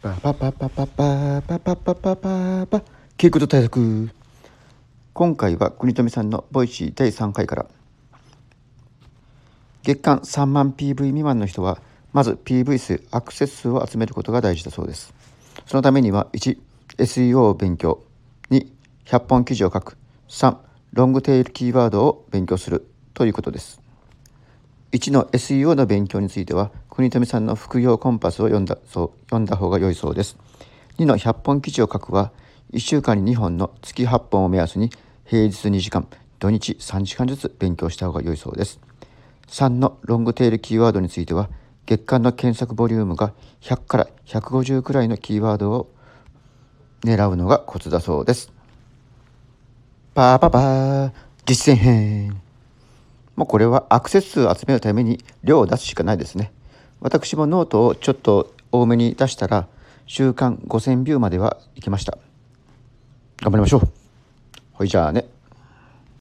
パパパパパパパパパパパパ。傾向と対策。今回は国富さんのボイシー第3回から。月間3万 PV 未満の人はまず PV 数アクセス数を集めることが大事だそうです。そのためには 1SEO を勉強。2100本記事を書く。3ロングテールキーワードを勉強するということです。1の SEO の勉強については国富さんの副業コンパスを読んだそう読んだ方が良いそうです。2の100本記事を書くは1週間に2本の月8本を目安に平日2時間土日3時間ずつ勉強した方が良いそうです。3のロングテールキーワードについては月間の検索ボリュームが100から150くらいのキーワードを狙うのがコツだそうです。パーパパー実践編。もうこれはアクセス数を集めるために量を出すしかないですね。私もノートをちょっと多めに出したら週間5000ビューまでは行きました。頑張りましょう。ほいじゃあね。